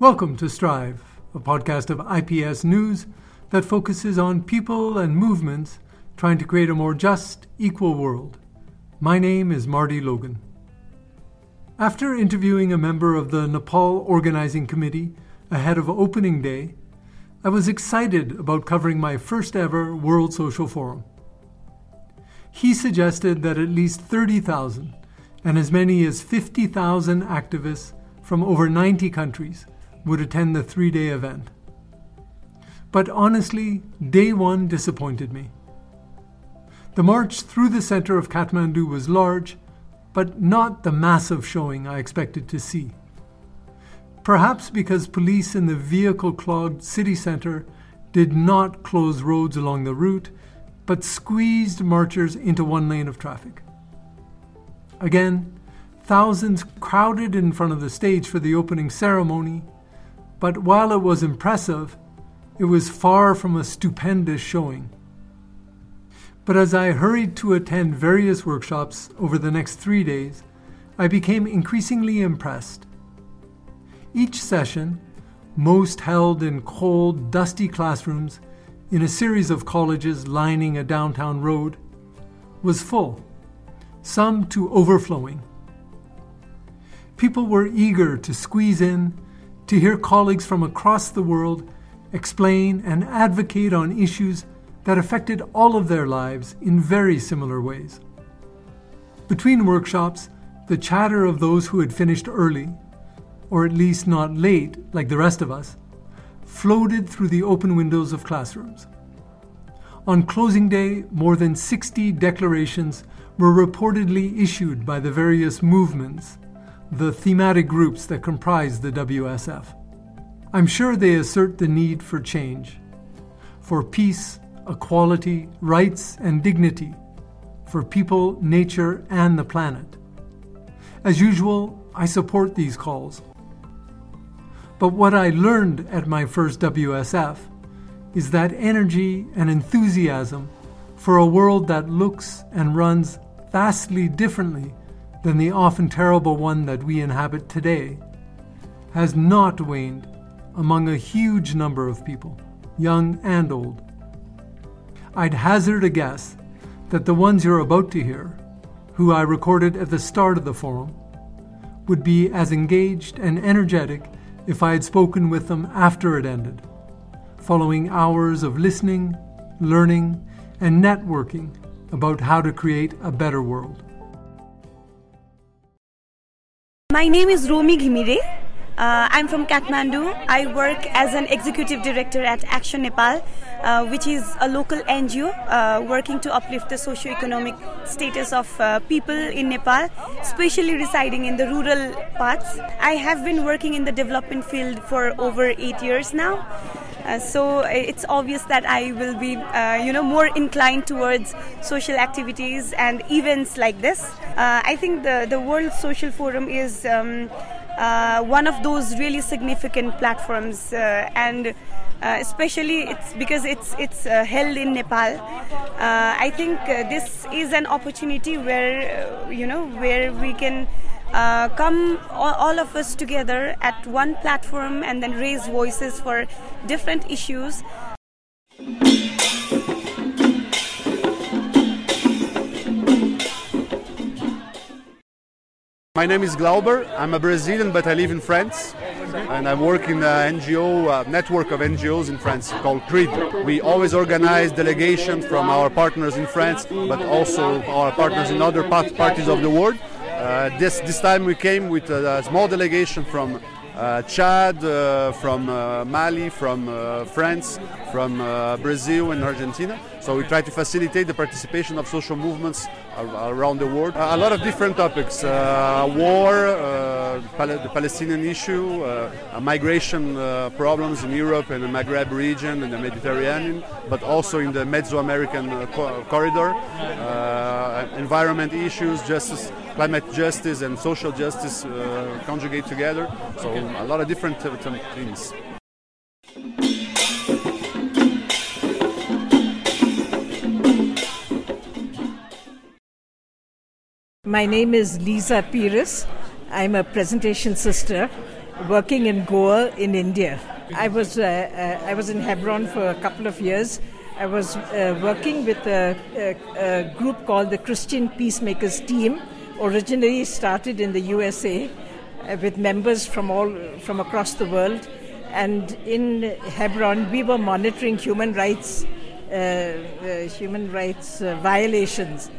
Welcome to Strive, a podcast of IPS News that focuses on people and movements trying to create a more just, equal world. My name is Marty Logan. After interviewing a member of the Nepal Organizing Committee ahead of opening day, I was excited about covering my first ever World Social Forum. He suggested that at least 30,000 and as many as 50,000 activists from over 90 countries would attend the three day event. But honestly, day one disappointed me. The march through the center of Kathmandu was large, but not the massive showing I expected to see. Perhaps because police in the vehicle clogged city center did not close roads along the route, but squeezed marchers into one lane of traffic. Again, thousands crowded in front of the stage for the opening ceremony, but while it was impressive, it was far from a stupendous showing. But as I hurried to attend various workshops over the next three days, I became increasingly impressed. Each session, most held in cold, dusty classrooms in a series of colleges lining a downtown road, was full, some to overflowing. People were eager to squeeze in, to hear colleagues from across the world explain and advocate on issues that affected all of their lives in very similar ways. Between workshops, the chatter of those who had finished early, or at least not late like the rest of us, floated through the open windows of classrooms. On closing day, more than 60 declarations were reportedly issued by the various movements, the thematic groups that comprise the WSF. I'm sure they assert the need for change, for peace, equality, rights, and dignity for people, nature, and the planet. As usual, I support these calls. But what I learned at my first WSF is that energy and enthusiasm for a world that looks and runs vastly differently than the often terrible one that we inhabit today has not waned among a huge number of people, young and old. I'd hazard a guess that the ones you're about to hear, who I recorded at the start of the forum, would be as engaged and energetic if I had spoken with them after it ended, following hours of listening, learning, and networking about how to create a better world. My name is Romi Ghimire. Uh, I'm from Kathmandu. I work as an executive director at Action Nepal, uh, which is a local NGO uh, working to uplift the socio-economic status of uh, people in Nepal, especially residing in the rural parts. I have been working in the development field for over eight years now. Uh, so it's obvious that I will be, uh, you know, more inclined towards social activities and events like this. Uh, I think the the World Social Forum is um, uh, one of those really significant platforms, uh, and uh, especially it's because it's it's uh, held in Nepal. Uh, I think uh, this is an opportunity where you know where we can. Uh, come all, all, of us together at one platform and then raise voices for different issues My name is Glauber. I'm a Brazilian, but I live in France. And I work in an NGO, a network of NGOs in France called CRID. We always organize delegations from our partners in France, but also our partners in other parties of the world. Uh, this, this time we came with a, small delegation from uh, Chad, uh, from uh, Mali, from uh, France, from uh, Brazil and Argentina. So we try to facilitate the participation of social movements around the world. A lot of different topics: uh, war, uh, the Palestinian issue, uh, migration problems in Europe and the Maghreb region and the Mediterranean, but also in the Mesoamerican co- corridor, environment issues, justice, climate justice, and social justice conjugate together. So a lot of different things. My name is Lisa Pires. I'm a presentation sister working in Goa in India. I was uh, uh, I was in Hebron for a couple of years. I was uh, working with a, a, a, group called the Christian Peacemakers Team. Originally started in the USA, uh, with members from all from across the world. And in Hebron, we were monitoring human rights uh, uh, human rights violations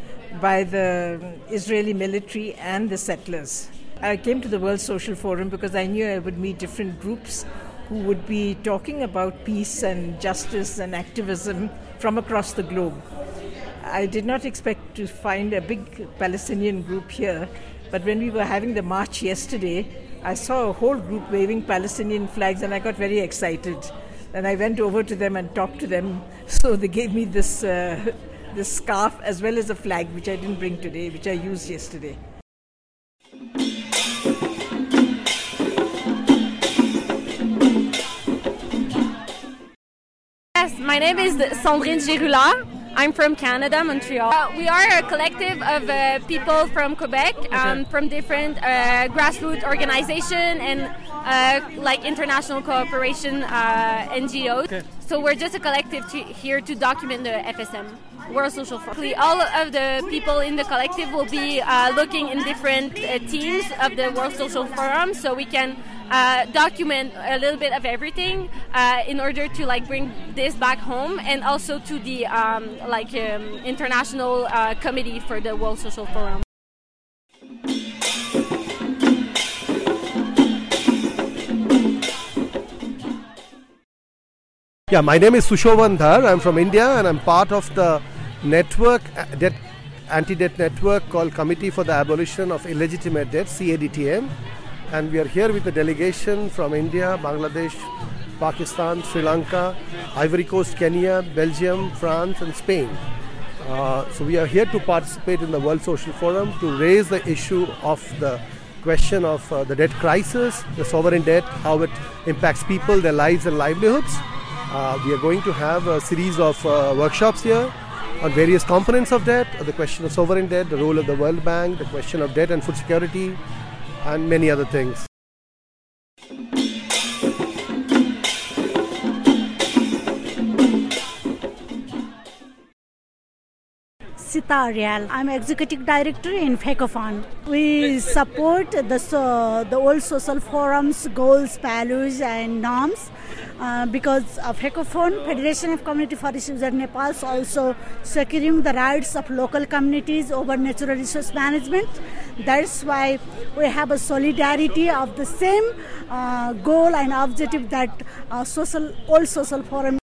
by the Israeli military and the settlers. I came to the World Social Forum because I knew I would meet different groups who would be talking about peace and justice and activism from across the globe. I did not expect to find a big Palestinian group here, but when we were having the march yesterday, I saw a whole group waving Palestinian flags and I got very excited. And I went over to them and talked to them. So they gave me this, uh, this scarf as well as a flag, which I didn't bring today, which I used yesterday. Yes, my name is Sandrine Girula. I'm from Canada, Montreal. Uh, we are a collective of uh, people from Quebec, um, okay. from different uh, grassroots organizations and uh, like international cooperation uh, NGOs. Okay. So we're just a collective to, here to document the FSM. World Social Forum. All of the people in the collective will be uh, looking in different teams of the World Social Forum, so we can uh, document a little bit of everything uh, in order to like bring this back home and also to the um, like um, international uh, committee for the World Social Forum. Yeah, my name is Sushovan Dhar. I'm from India and I'm part of the network, uh, debt, anti-debt network called Committee for the Abolition of Illegitimate Debt, CADTM and we are here with a delegation from India, Bangladesh, Pakistan, Sri Lanka, Ivory Coast, Kenya, Belgium, France, and Spain. Uh, so we are here to participate in the World Social Forum to raise the issue of the question of uh, the debt crisis, the sovereign debt, how it impacts people, their lives and livelihoods. Uh, we are going to have a series of uh, workshops here on various components of debt, the question of sovereign debt, the role of the World Bank, the question of debt and food security, and many other things. Sita Aryal. I'm executive director in FECOFON. We support the, uh, the World Social Forum's, goals, values, and norms uh, because of FECOFON, Federation of Community Forest Users Nepal, is also securing the rights of local communities over natural resource management. That's why we have a solidarity of the same uh, goal and objective that uh, social, World Social Forum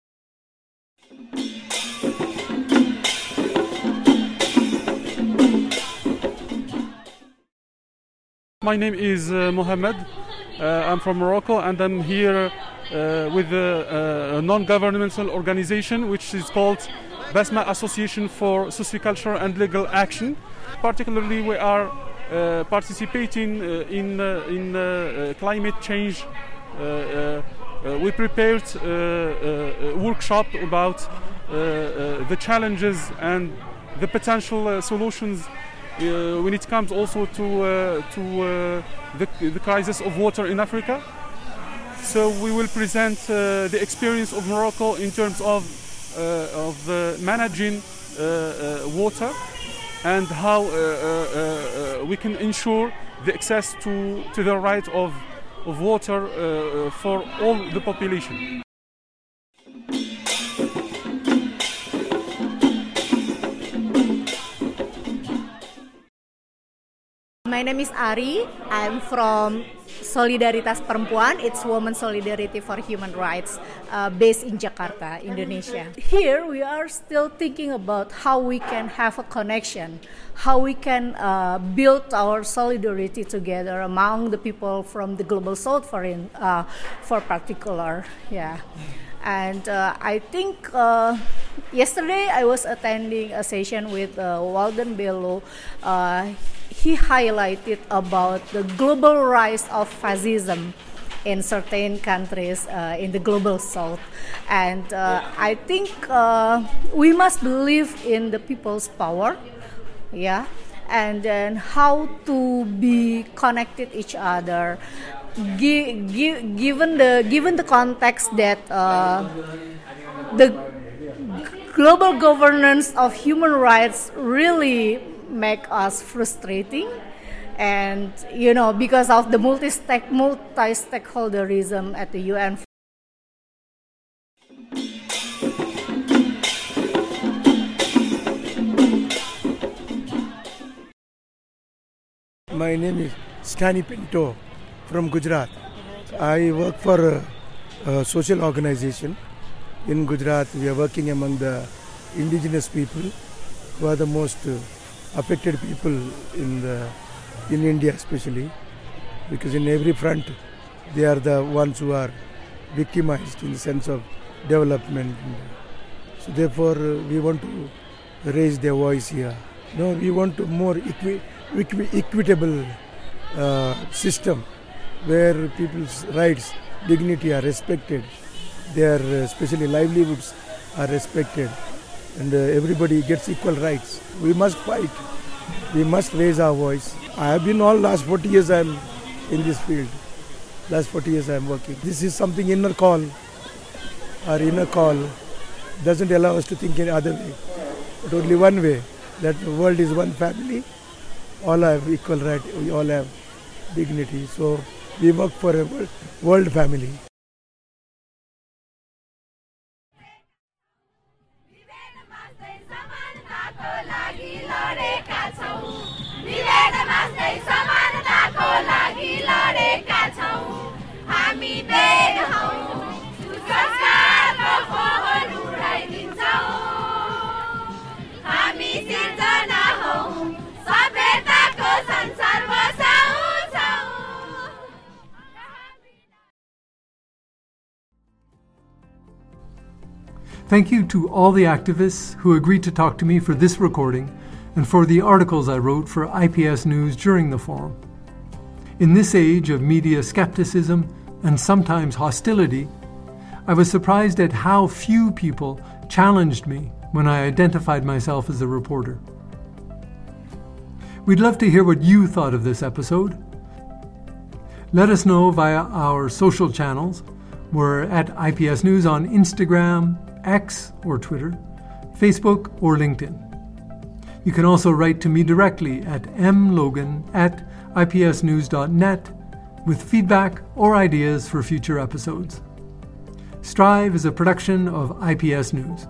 My name is uh, Mohammed. Uh, I'm from Morocco and I'm here uh, with a, a non-governmental organization which is called Basma Association for Sociocultural and Legal Action. Particularly, we are uh, participating uh, in, uh, in climate change. we prepared a workshop about the challenges and the potential solutions uh, when it comes also to uh, to uh, the, the crisis of water in Africa. So we will present the experience of Morocco in terms of of managing water and how we can ensure the access to, to the right of, of water uh, for all the population. My name is Ari. I'm from Solidaritas Perempuan. It's Women Solidarity for Human Rights, uh, based in Jakarta, Indonesia. Here we are still thinking about how we can have a connection, how we can uh, build our solidarity together among the people from the global south, for in, uh, for particular, yeah. And uh, I think uh, yesterday I was attending a session with uh, Walden Bello he highlighted about the global rise of fascism in certain countries uh, in the global south. And uh, I think uh, we must believe in the people's power, yeah, and then how to be connected each other gi- gi- given the given the context that uh, the global governance of human rights really make us frustrating and you know because of the multi multi stakeholderism at the UN My name is Stani Pinto from Gujarat. I work for a, a, social organization in Gujarat. We are working among the indigenous people who are the most uh, affected people in the in India especially because in every front they are the ones who are victimized in the sense of development. So therefore we want to raise their voice here. No, we want to more equi- equi- equitable uh, system where people's rights, dignity are respected, their uh, especially livelihoods are respected, and uh, everybody gets equal rights. We must fight. We must raise our voice. I have been all last 40 years I'm in this field. Last 40 years I'm working. This is something inner call. Our inner call doesn't allow us to think in other way, but only one way. That the world is one family. All have equal right. We all have dignity. So we work for a world family. Thank you to all the activists who agreed to talk to me for this recording and for the articles I wrote for IPS News during the forum. In this age of media skepticism and sometimes hostility, I was surprised at how few people challenged me when I identified myself as a reporter. We'd love to hear what you thought of this episode. Let us know via our social channels. We're at IPS News on Instagram, X or Twitter, Facebook or LinkedIn. You can also write to me directly at mlogan at ipsnews.net with feedback or ideas for future episodes. Strive is a production of IPS News.